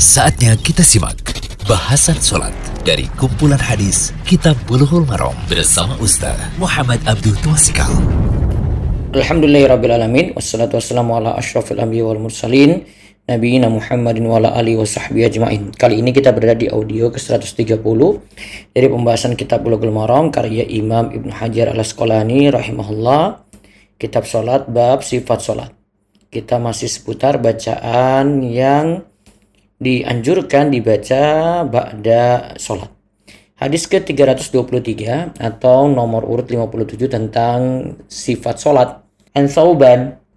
Saatnya kita simak bahasan sholat dari kumpulan hadis Kitab Bulughul Maram bersama Ustaz Muhammad Abdul Twasikal. Alhamdulillahirrabbilalamin Wassalatu wassalamu ala ashrafil anbiya wal mursalin Nabiina Muhammadin wa ala alihi wa sahbihi ajma'in. Kali ini kita berada di audio ke-130 Dari pembahasan kitab Bulughul Maram Karya Imam Ibn Hajar al Asqalani rahimahullah. Kitab Salat Bab Sifat Salat Kita masih seputar bacaan yang dianjurkan dibaca ba'da sholat. Hadis ke-323 atau nomor urut 57 tentang sifat sholat. An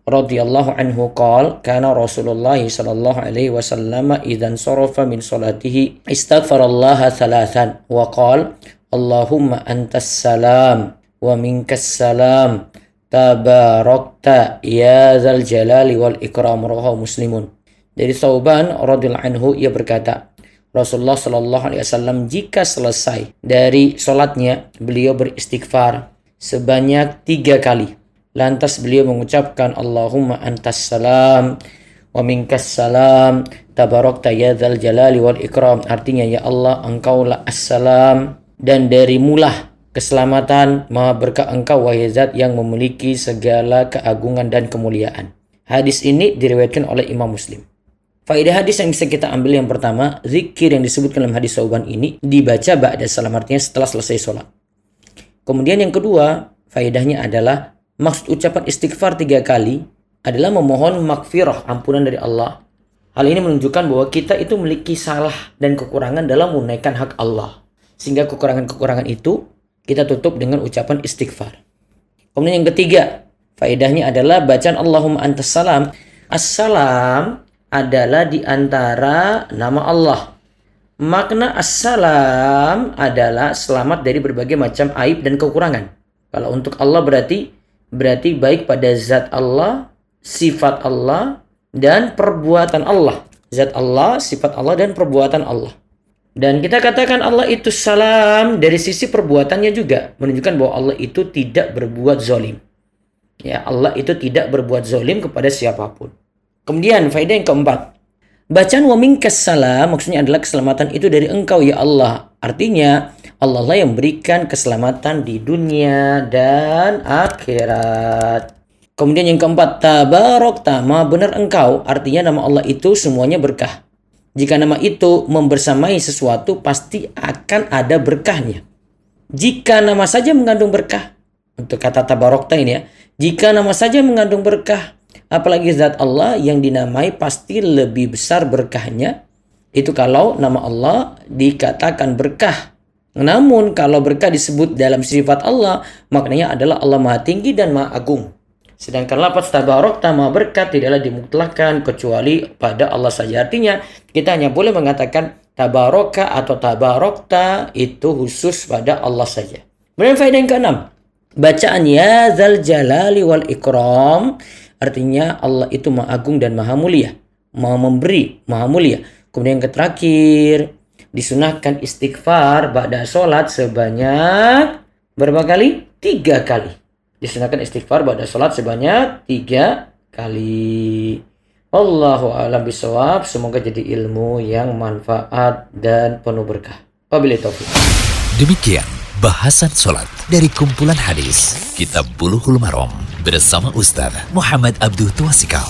radhiyallahu anhu qal kana Rasulullah sallallahu alaihi wasallam idzan sarafa min salatihi istaghfarallaha thalathan wa qala Allahumma antas salam wa minkas salam tabarakta ya zal jalali wal ikram rawahu muslimun dari Sauban radhiyallahu anhu ia berkata, Rasulullah Shallallahu alaihi wasallam jika selesai dari sholatnya beliau beristighfar sebanyak tiga kali. Lantas beliau mengucapkan Allahumma antas salam wa minkas salam tabarakta ya dzal jalali wal ikram. Artinya ya Allah engkaulah assalam dan dari mulah keselamatan maha berkah engkau wahai zat yang memiliki segala keagungan dan kemuliaan. Hadis ini diriwayatkan oleh Imam Muslim. Faedah hadis yang bisa kita ambil yang pertama, zikir yang disebutkan dalam hadis sauban ini dibaca ba'da salam artinya setelah selesai sholat. Kemudian yang kedua, faedahnya adalah maksud ucapan istighfar tiga kali adalah memohon makfirah, ampunan dari Allah. Hal ini menunjukkan bahwa kita itu memiliki salah dan kekurangan dalam menunaikan hak Allah. Sehingga kekurangan-kekurangan itu kita tutup dengan ucapan istighfar. Kemudian yang ketiga, faedahnya adalah bacaan Allahumma antas salam. Assalam adalah di antara nama Allah. Makna assalam adalah selamat dari berbagai macam aib dan kekurangan. Kalau untuk Allah berarti berarti baik pada zat Allah, sifat Allah dan perbuatan Allah. Zat Allah, sifat Allah dan perbuatan Allah. Dan kita katakan Allah itu salam dari sisi perbuatannya juga menunjukkan bahwa Allah itu tidak berbuat zolim. Ya, Allah itu tidak berbuat zolim kepada siapa pun. Kemudian faedah yang keempat. Bacaan wa minkas salam maksudnya adalah keselamatan itu dari engkau ya Allah. Artinya Allah lah yang memberikan keselamatan di dunia dan akhirat. Kemudian yang keempat, tabarok tama benar engkau. Artinya nama Allah itu semuanya berkah. Jika nama itu membersamai sesuatu pasti akan ada berkahnya. Jika nama saja mengandung berkah. Untuk kata tabarokta ini ya. Jika nama saja mengandung berkah Apalagi zat Allah yang dinamai pasti lebih besar berkahnya. Itu kalau nama Allah dikatakan berkah. Namun kalau berkah disebut dalam sifat Allah, maknanya adalah Allah Maha Tinggi dan Maha Agung. Sedangkan lapat tabarok nama berkat tidaklah dimutlakan kecuali pada Allah saja. Artinya kita hanya boleh mengatakan tabaroka atau tabarokta itu khusus pada Allah saja. Kemudian faedah yang keenam. Bacaan ya zal jalali wal ikram Artinya Allah itu maha agung dan maha mulia. Maha memberi, maha mulia. Kemudian yang terakhir, disunahkan istighfar ba'da sholat sebanyak berapa kali? Tiga kali. Disunahkan istighfar ba'da sholat sebanyak tiga kali. Allahu a'lam bisawab. Semoga jadi ilmu yang manfaat dan penuh berkah. Wabillahi taufiq. Demikian bahasan sholat dari kumpulan hadis Kitab Bulughul Maram bersama Ustaz Muhammad Abdul Tuasikal.